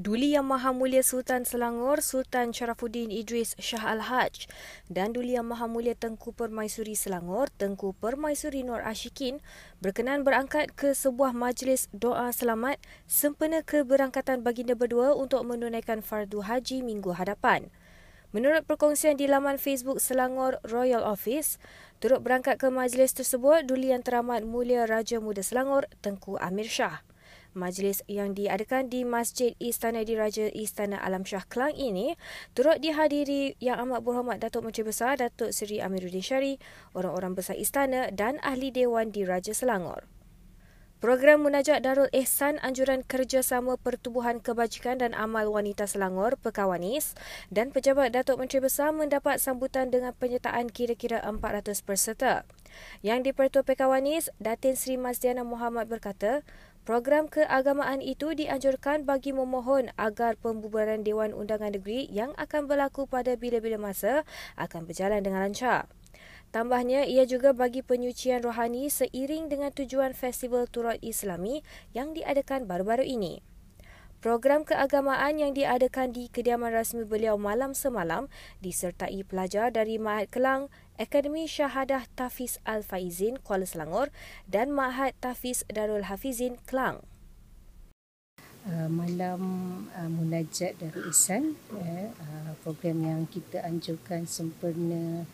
Duli Yang Maha Mulia Sultan Selangor Sultan Sharafuddin Idris Shah Al-Haj dan Duli Yang Maha Mulia Tengku Permaisuri Selangor Tengku Permaisuri Nur Ashikin berkenan berangkat ke sebuah majlis doa selamat sempena keberangkatan baginda berdua untuk menunaikan fardu haji minggu hadapan. Menurut perkongsian di laman Facebook Selangor Royal Office, turut berangkat ke majlis tersebut Duli Yang Teramat Mulia Raja Muda Selangor Tengku Amir Shah. Majlis yang diadakan di Masjid Istana Diraja Istana Alam Shah Kelang ini turut dihadiri Yang Amat Berhormat Datuk Menteri Besar Datuk Seri Amiruddin Syari, orang-orang besar istana dan ahli Dewan Diraja Selangor. Program Munajat Darul Ehsan Anjuran Kerjasama Pertubuhan Kebajikan dan Amal Wanita Selangor Pekawanis dan Pejabat Datuk Menteri Besar mendapat sambutan dengan penyertaan kira-kira 400 peserta. Yang di Pertua Pekawanis, Datin Sri Mazdiana Muhammad berkata, Program keagamaan itu dianjurkan bagi memohon agar pembubaran Dewan Undangan Negeri yang akan berlaku pada bila-bila masa akan berjalan dengan lancar. Tambahnya, ia juga bagi penyucian rohani seiring dengan tujuan Festival Turut Islami yang diadakan baru-baru ini. Program keagamaan yang diadakan di kediaman rasmi beliau malam semalam disertai pelajar dari Mahat Kelang, Akademi Syahadah Tafiz Al-Faizin Kuala Selangor dan Mahat Tafiz Darul Hafizin Kelang. Uh, malam uh, munajat Darul Ihsan uh, uh, program yang kita anjurkan sempurna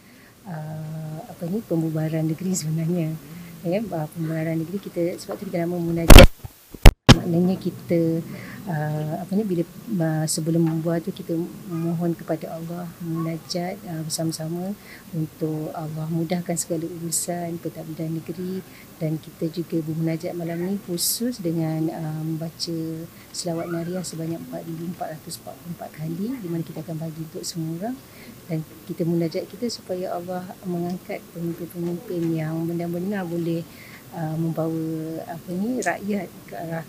uh, apa ni pembubaran negeri sebenarnya ya uh, pembubaran negeri kita sebab tu kita nama munajat maknanya kita uh, apa ni bila uh, sebelum membuat tu kita mohon kepada Allah munajat uh, bersama-sama untuk Allah mudahkan segala urusan pentadbiran negeri dan kita juga bermunajat malam ni khusus dengan membaca selawat nariah sebanyak 4444 kali di mana kita akan bagi untuk semua orang dan kita munajat kita supaya Allah mengangkat pemimpin-pemimpin yang benar-benar boleh Uh, membawa apa ni rakyat ke arah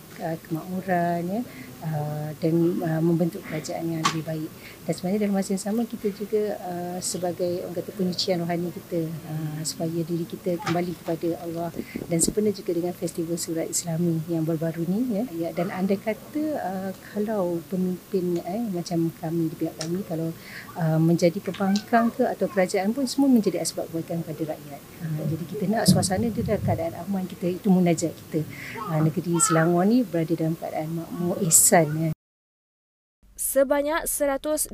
kemakmuran ya uh, dan uh, membentuk kerajaan yang lebih baik. Dan sebenarnya dalam masa yang sama kita juga uh, sebagai orang kata penyucian rohani kita uh, supaya diri kita kembali kepada Allah dan sebenarnya juga dengan festival surat Islami yang baru-baru ni ya, ya dan anda kata uh, kalau pemimpin eh, macam kami di pihak kami kalau uh, menjadi pembangkang ke atau kerajaan pun semua menjadi asbab kebaikan kepada rakyat. Uh, jadi kita nak suasana dia dalam keadaan aman kita itu munajat kita. Uh, negeri Selangor ni berada dalam keadaan makmur ihsan ya. Sebanyak 123.7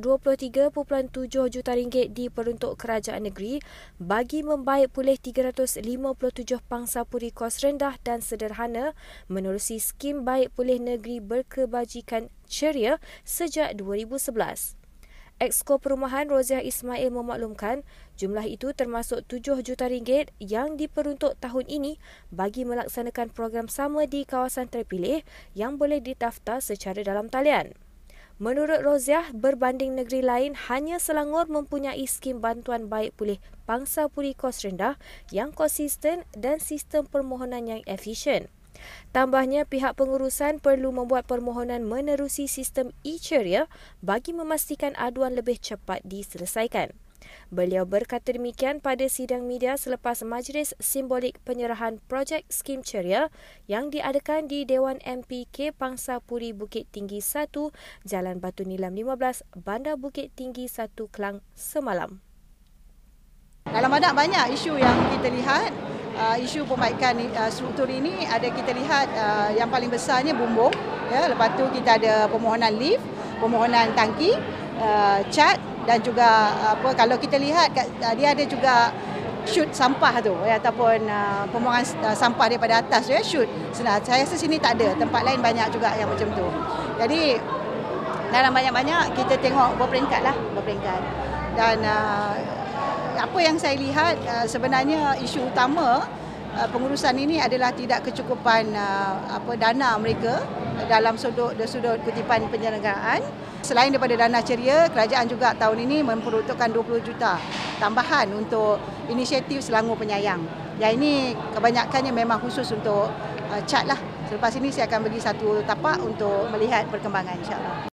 juta ringgit diperuntuk kerajaan negeri bagi membaik pulih 357 pangsa puri kos rendah dan sederhana menerusi skim baik pulih negeri berkebajikan ceria sejak 2011. Exko Perumahan Roziah Ismail memaklumkan jumlah itu termasuk 7 juta ringgit yang diperuntuk tahun ini bagi melaksanakan program sama di kawasan terpilih yang boleh ditaftar secara dalam talian. Menurut Roziah, berbanding negeri lain, hanya Selangor mempunyai skim bantuan baik pulih pangsa puri kos rendah yang konsisten dan sistem permohonan yang efisien. Tambahnya, pihak pengurusan perlu membuat permohonan menerusi sistem e-ceria bagi memastikan aduan lebih cepat diselesaikan. Beliau berkata demikian pada sidang media selepas majlis simbolik penyerahan projek skim ceria yang diadakan di Dewan MPK Pangsa Puri Bukit Tinggi 1, Jalan Batu Nilam 15, Bandar Bukit Tinggi 1 Kelang semalam. Dalam banyak banyak isu yang kita lihat uh, isu perbaikan uh, struktur ini ada kita lihat uh, yang paling besarnya bumbung ya. Lepas tu kita ada permohonan lift permohonan tangki uh, cat dan juga apa kalau kita lihat uh, dia ada juga shoot sampah tu ya ataupun uh, pembuangan uh, sampah daripada atas ya shoot. Senang. Saya rasa sini tak ada. Tempat lain banyak juga yang macam tu. Jadi dalam banyak-banyak kita tengok berperingkat lah berperingkat. Dan uh, apa yang saya lihat uh, sebenarnya isu utama uh, pengurusan ini adalah tidak kecukupan uh, apa dana mereka dalam sudut sudut kutipan penyelenggaraan. Selain daripada dana ceria kerajaan juga tahun ini memperuntukkan 20 juta tambahan untuk inisiatif Selangor Penyayang. Yang ini kebanyakannya memang khusus untuk uh, cat lah. Selepas ini saya akan bagi satu tapak untuk melihat perkembangan insyaAllah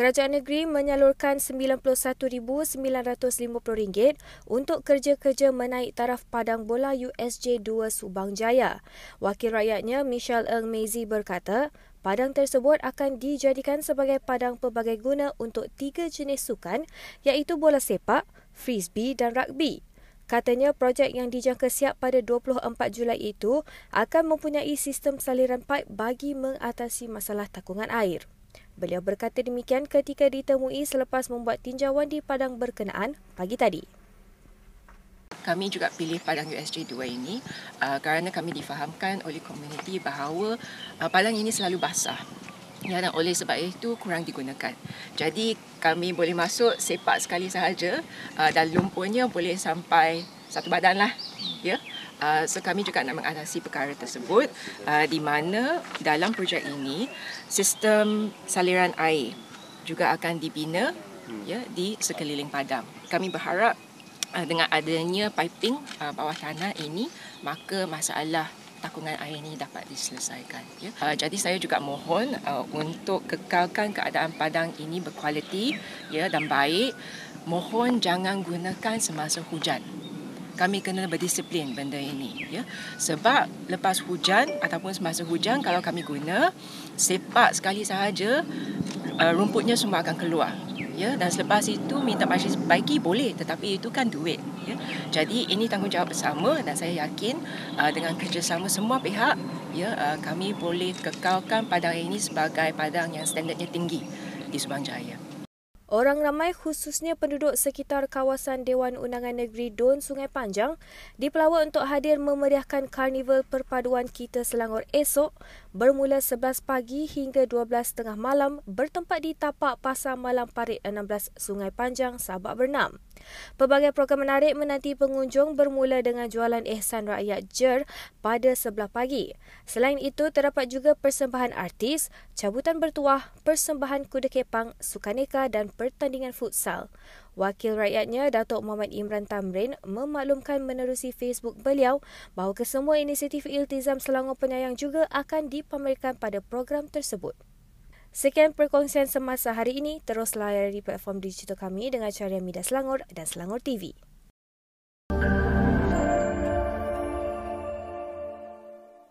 Kerajaan negeri menyalurkan RM99,950 untuk kerja-kerja menaik taraf padang bola USJ 2 Subang Jaya. Wakil rakyatnya Michelle Eng Mezi berkata, Padang tersebut akan dijadikan sebagai padang pelbagai guna untuk tiga jenis sukan iaitu bola sepak, frisbee dan rugby. Katanya projek yang dijangka siap pada 24 Julai itu akan mempunyai sistem saliran paip bagi mengatasi masalah takungan air. Beliau berkata demikian ketika ditemui selepas membuat tinjauan di padang berkenaan pagi tadi kami juga pilih Padang USJ 2 ini uh, kerana kami difahamkan oleh komuniti bahawa uh, Padang ini selalu basah. Ya, dan oleh sebab itu kurang digunakan. Jadi kami boleh masuk sepak sekali sahaja uh, dan lumpurnya boleh sampai satu badan lah. Ya. Uh, so kami juga nak mengatasi perkara tersebut uh, di mana dalam projek ini sistem saliran air juga akan dibina ya di sekeliling padang. Kami berharap uh, dengan adanya piping uh, bawah tanah ini maka masalah takungan air ini dapat diselesaikan ya. Uh, jadi saya juga mohon uh, untuk kekalkan keadaan padang ini berkualiti ya dan baik. Mohon jangan gunakan semasa hujan. Kami kena berdisiplin benda ini ya. Sebab lepas hujan ataupun semasa hujan kalau kami guna sepak sekali sahaja uh, rumputnya semua akan keluar ya. Dan selepas itu minta majlis baiki boleh tetapi itu kan duit ya. Jadi ini tanggungjawab bersama dan saya yakin uh, dengan kerjasama semua pihak ya uh, kami boleh kekalkan padang ini sebagai padang yang standardnya tinggi di Subang Jaya Orang ramai khususnya penduduk sekitar kawasan Dewan Undangan Negeri Don Sungai Panjang dipelawa untuk hadir memeriahkan Karnival Perpaduan Kita Selangor esok bermula 11 pagi hingga 12 tengah malam bertempat di tapak Pasar Malam Parit 16 Sungai Panjang, Sabak Bernam. Pelbagai program menarik menanti pengunjung bermula dengan jualan ihsan rakyat JER pada sebelah pagi. Selain itu, terdapat juga persembahan artis, cabutan bertuah, persembahan kuda kepang, sukaneka dan pertandingan futsal. Wakil rakyatnya, Datuk Muhammad Imran Tamrin, memaklumkan menerusi Facebook beliau bahawa kesemua inisiatif Iltizam Selangor Penyayang juga akan dipamerkan pada program tersebut. Sekian perkongsian semasa hari ini. Terus layari platform digital kami dengan cara Media Selangor dan Selangor TV.